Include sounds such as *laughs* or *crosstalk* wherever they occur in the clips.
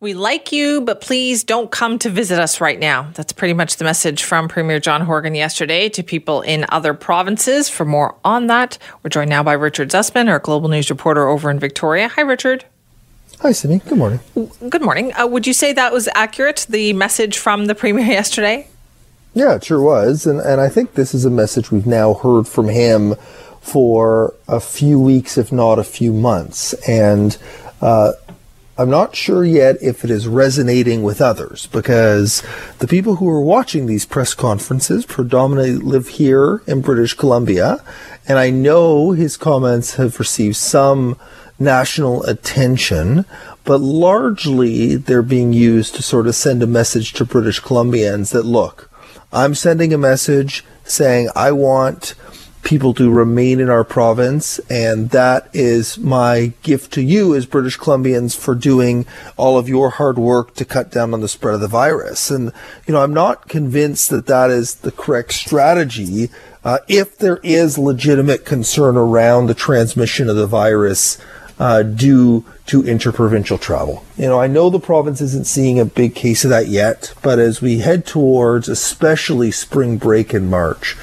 We like you, but please don't come to visit us right now. That's pretty much the message from Premier John Horgan yesterday to people in other provinces. For more on that, we're joined now by Richard Zussman, our global news reporter over in Victoria. Hi, Richard. Hi, Sydney. Good morning. Good morning. Uh, would you say that was accurate, the message from the Premier *laughs* yesterday? Yeah, it sure was. And, and I think this is a message we've now heard from him for a few weeks, if not a few months. And uh, I'm not sure yet if it is resonating with others because the people who are watching these press conferences predominantly live here in British Columbia. And I know his comments have received some national attention, but largely they're being used to sort of send a message to British Columbians that look, I'm sending a message saying I want people to remain in our province. And that is my gift to you as British Columbians for doing all of your hard work to cut down on the spread of the virus. And, you know, I'm not convinced that that is the correct strategy. Uh, if there is legitimate concern around the transmission of the virus uh, due to interprovincial travel. You know, I know the province isn't seeing a big case of that yet, but as we head towards especially spring break in March,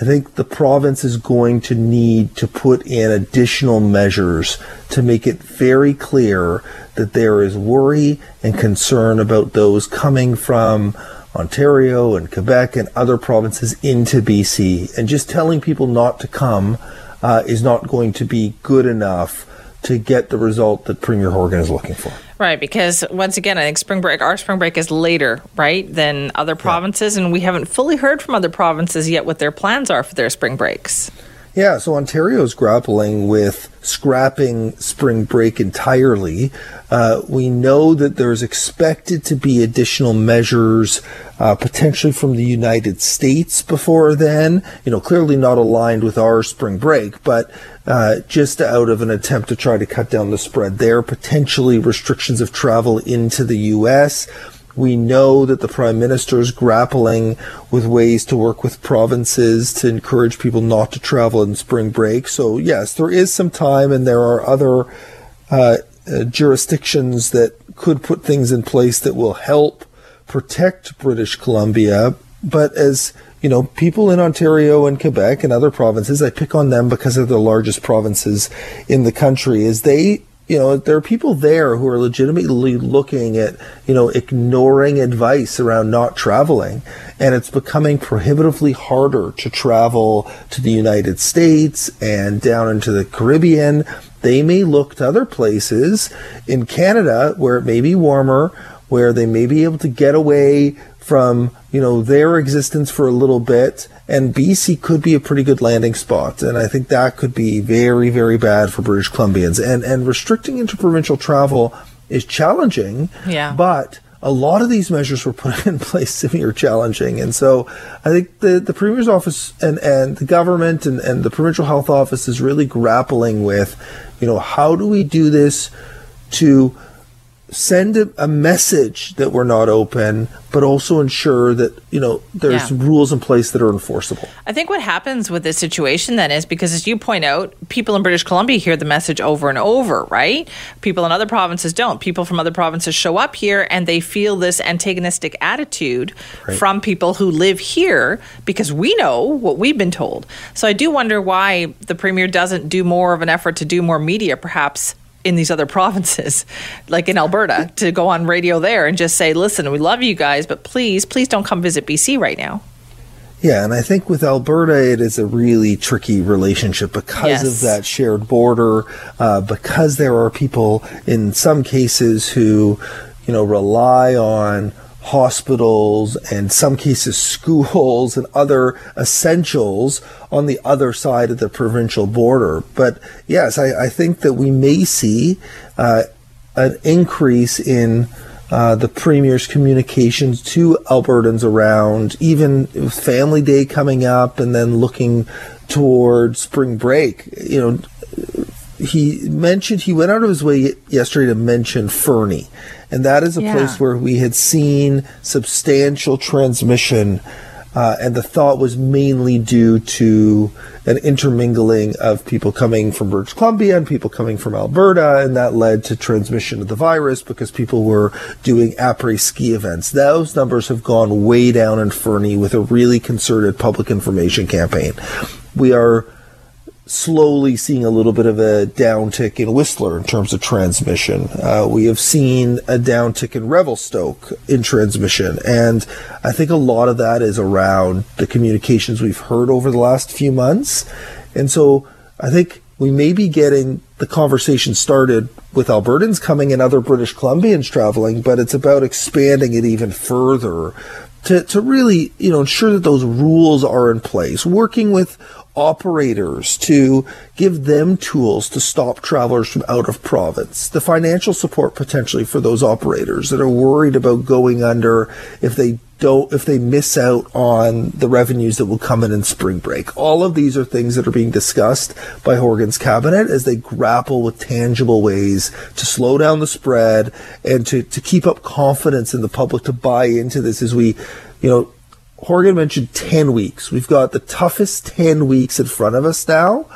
I think the province is going to need to put in additional measures to make it very clear that there is worry and concern about those coming from Ontario and Quebec and other provinces into BC. And just telling people not to come uh, is not going to be good enough to get the result that Premier Horgan is looking for. Right, because once again, I think spring break, our spring break is later, right, than other provinces, yeah. and we haven't fully heard from other provinces yet what their plans are for their spring breaks. Yeah, so Ontario is grappling with scrapping spring break entirely. Uh, we know that there's expected to be additional measures, uh, potentially from the United States before then. You know, clearly not aligned with our spring break, but uh, just out of an attempt to try to cut down the spread there, potentially restrictions of travel into the U.S. We know that the Prime Minister is grappling with ways to work with provinces to encourage people not to travel in spring break. So, yes, there is some time, and there are other uh, uh, jurisdictions that could put things in place that will help protect British Columbia. But as you know, people in Ontario and Quebec and other provinces, I pick on them because they're the largest provinces in the country, is they you know, there are people there who are legitimately looking at, you know, ignoring advice around not traveling. And it's becoming prohibitively harder to travel to the United States and down into the Caribbean. They may look to other places in Canada where it may be warmer, where they may be able to get away from, you know, their existence for a little bit and BC could be a pretty good landing spot. And I think that could be very, very bad for British Columbians. And and restricting interprovincial travel is challenging. Yeah. But a lot of these measures were put *laughs* in place to are challenging. And so I think the, the Premier's office and, and the government and, and the provincial health office is really grappling with, you know, how do we do this to send a, message that we're not open, but also ensure that you know there's yeah. rules in place that are enforceable. I think what happens with this situation then is because, as you point out, people in British Columbia hear the message over and over, right? People in other provinces don't. People from other provinces show up here and they feel this antagonistic attitude right. from people who live here because we know what we've been told. So I do wonder why the premier doesn't do more of an effort to do more media, perhaps in these other *laughs* provinces, like in Alberta, to go on radio there and just say, listen, we love you guys, but please, please don't come visit BC right now. Yeah, and I think with Alberta, it is a really tricky relationship because yes. of that shared border, uh, because there are people in some cases who, you know, rely on hospitals and some cases schools and other essentials on the other side of the provincial border. But yes, I, I think that we may see uh, an increase in uh, the premier's communications to Albertans around even Family Day coming up and then looking toward spring break. You know, he mentioned he went out of his way yesterday to mention Fernie and that is a yeah. place where we had seen substantial transmission Uh, and the thought was mainly due to an intermingling of people coming from British Columbia and people coming from Alberta, and that led to transmission of the virus because people were doing après ski events. Those numbers have gone way down in Fernie with a really concerted public information campaign. We are slowly seeing a little bit of a downtick in Whistler in terms of transmission. Uh, we have seen a downtick in Revelstoke in transmission, and I think a lot of that is around the communications we've heard over the last few months. And so I think we may be getting the conversation started with Albertans coming and other British Columbians traveling, but it's about expanding it even further to, to really, you know, ensure that those rules are in place, working with operators to give them tools to stop travelers from out of province, the financial support potentially for those operators that are worried about going under if they don't if they miss out on the revenues that will come in in spring break. All of these are things that are being discussed by Horgan's cabinet as they grapple with tangible ways to slow down the spread and to, to keep up confidence in the public to buy into this as we, you know, Horgan mentioned 10 weeks. We've got the toughest 10 weeks in front of us now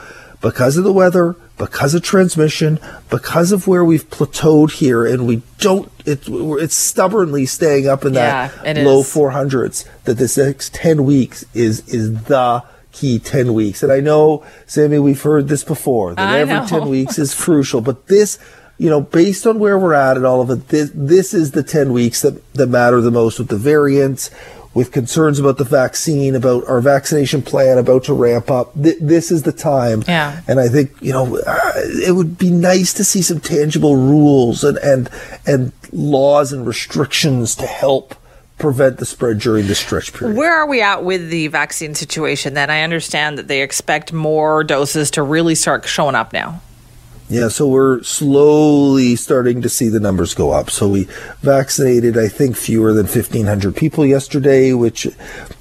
because of the weather, because of transmission, because of where we've plateaued here, and we don't, it, it's stubbornly staying up in Yeah, that low is. 400s. That this next 10 weeks is, is the key 10 weeks. And I know, Simi, we've heard this before, that I every know. 10 weeks is *laughs* crucial, but this, you know, based on where we're at and all of it, this, this is the 10 weeks that, that matter the most with the variants, with concerns about the vaccine, about our vaccination plan about to ramp up. Th- this is the time. Yeah. And I think, you know, uh, it would be nice to see some tangible rules and, and, and laws and restrictions to help prevent the spread during this stretch period. Where are we at with the vaccine situation then? I understand that they expect more doses to really start showing up now. Yeah, so we're slowly starting to see the numbers go up. So we vaccinated, I think, fewer than 1,500 people yesterday, which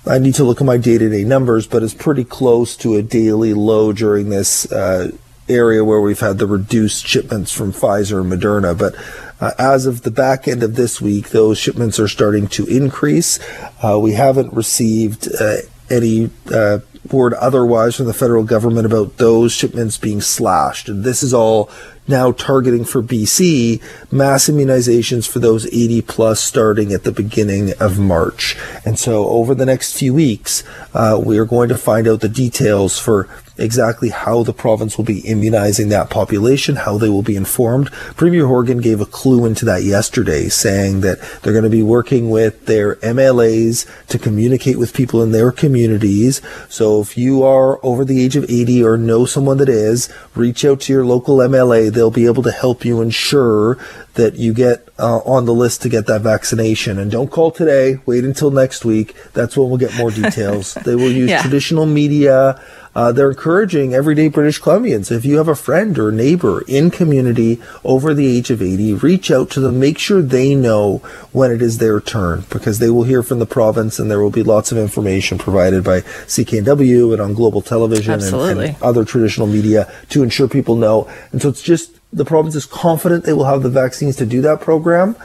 I need to look at my day to day numbers, but it's pretty close to a daily low during this uh, area where we've had the reduced shipments from Pfizer and Moderna. But uh, as of the back end of this week, those shipments are starting to increase. Uh, we haven't received uh, any uh, word otherwise from the federal government about those shipments being slashed. And this is all now targeting for BC mass immunizations for those 80 plus starting at the beginning of March. And so over the next few weeks, uh, we are going to find out the details for exactly how the province will be immunizing that population, how they will be informed. Premier Horgan gave a clue into that yesterday, saying that they're going to be working with their MLAs to communicate with people in their communities. So if you are over the age of 80 or know someone that is, reach out to your local MLA. They'll be able to help you ensure that you get uh, on the list to get that vaccination. And don't call today. Wait until next week. That's when we'll get more details. *laughs* they will use Yeah. traditional media. Uh, they're encouraging everyday British Columbians. If you have a friend or neighbor in community over the age of 80, reach out to them. Make sure they know when it is their turn because they will hear from the province and there will be lots of information provided by CKNW and on global television and, and other traditional media to ensure people know. And so it's just the province is confident they will have the vaccines to do that program.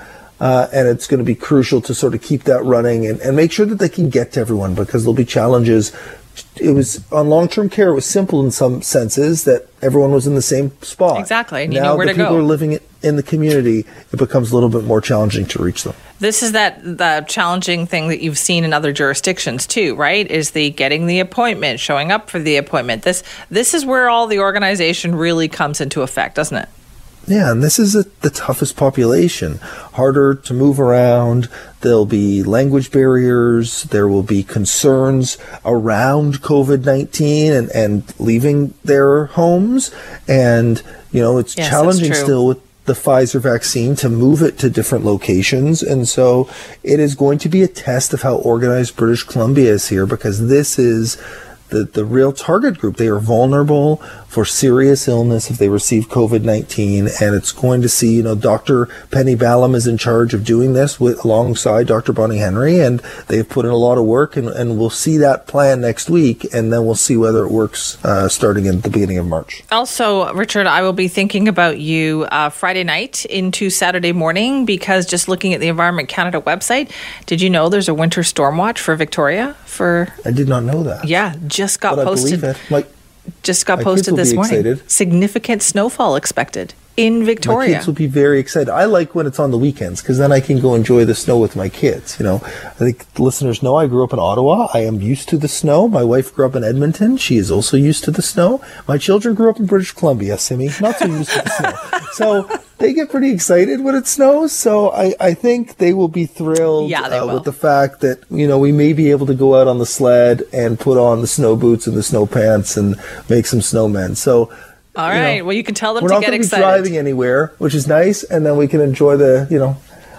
Uh, and it's going to be crucial to sort of keep that running and, and make sure that they can get to everyone because there'll be challenges. It was on long term care, it was simple in some senses that everyone was in the same spot. Exactly, and now knew where the to people go. are living it in the community, it becomes a little bit more challenging to reach them. This is that the challenging thing that you've seen in other jurisdictions too, right? Is the getting the appointment, showing up for the appointment. This this is where all the organization really comes into effect, doesn't it? Yeah, and this is a, the toughest population. Harder to move around. There'll be language barriers. There will be concerns around COVID 19 and, and leaving their homes. And, you know, it's Yes, challenging still with the Pfizer vaccine to move it to different locations. And so it is going to be a test of how organized British Columbia is here because this is the, the real target group. They are vulnerable. For serious illness if they receive COVID 19. And it's going to see, you know, Dr. Penny Ballem is in charge of doing this with, alongside Dr. Bonnie Henry. And they've put in a lot of work. And, and we'll see that plan next week. And then we'll see whether it works uh, starting at the beginning of March. Also, Richard, I will be thinking about you uh, Friday night into Saturday morning because just looking at the Environment Canada website, did you know there's a winter storm watch for Victoria? For I did not know that. yeah, just got But I posted. believe it. Like, Just got My posted this morning. excited. Significant snowfall expected in Victoria. My kids will be very excited. I like when it's on the weekends because then I can go enjoy the snow with my kids. You know, I think listeners know I grew up in Ottawa. I am used to the snow. My wife grew up in Edmonton. She is also used to the snow. My children grew up in British Columbia, Simi, not so used to the snow. So they get pretty excited when it snows. So I, I think they will be thrilled Yeah, uh, with the fact that, you know, we may be able to go out on the sled and put on the snow boots and the snow pants and make some snowmen. So all right. you know, well, you can tell them we're to not get to be excited. driving anywhere, which is nice, and then we can enjoy the, you know,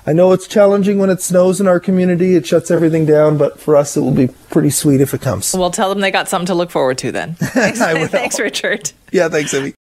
I know it's challenging when it snows in our community. It shuts everything down, but for us, it will be pretty sweet if it comes. Well, tell them they got something to look forward to then. *laughs* Thanks. *laughs* Thanks Richard. Yeah, thanks, Amy.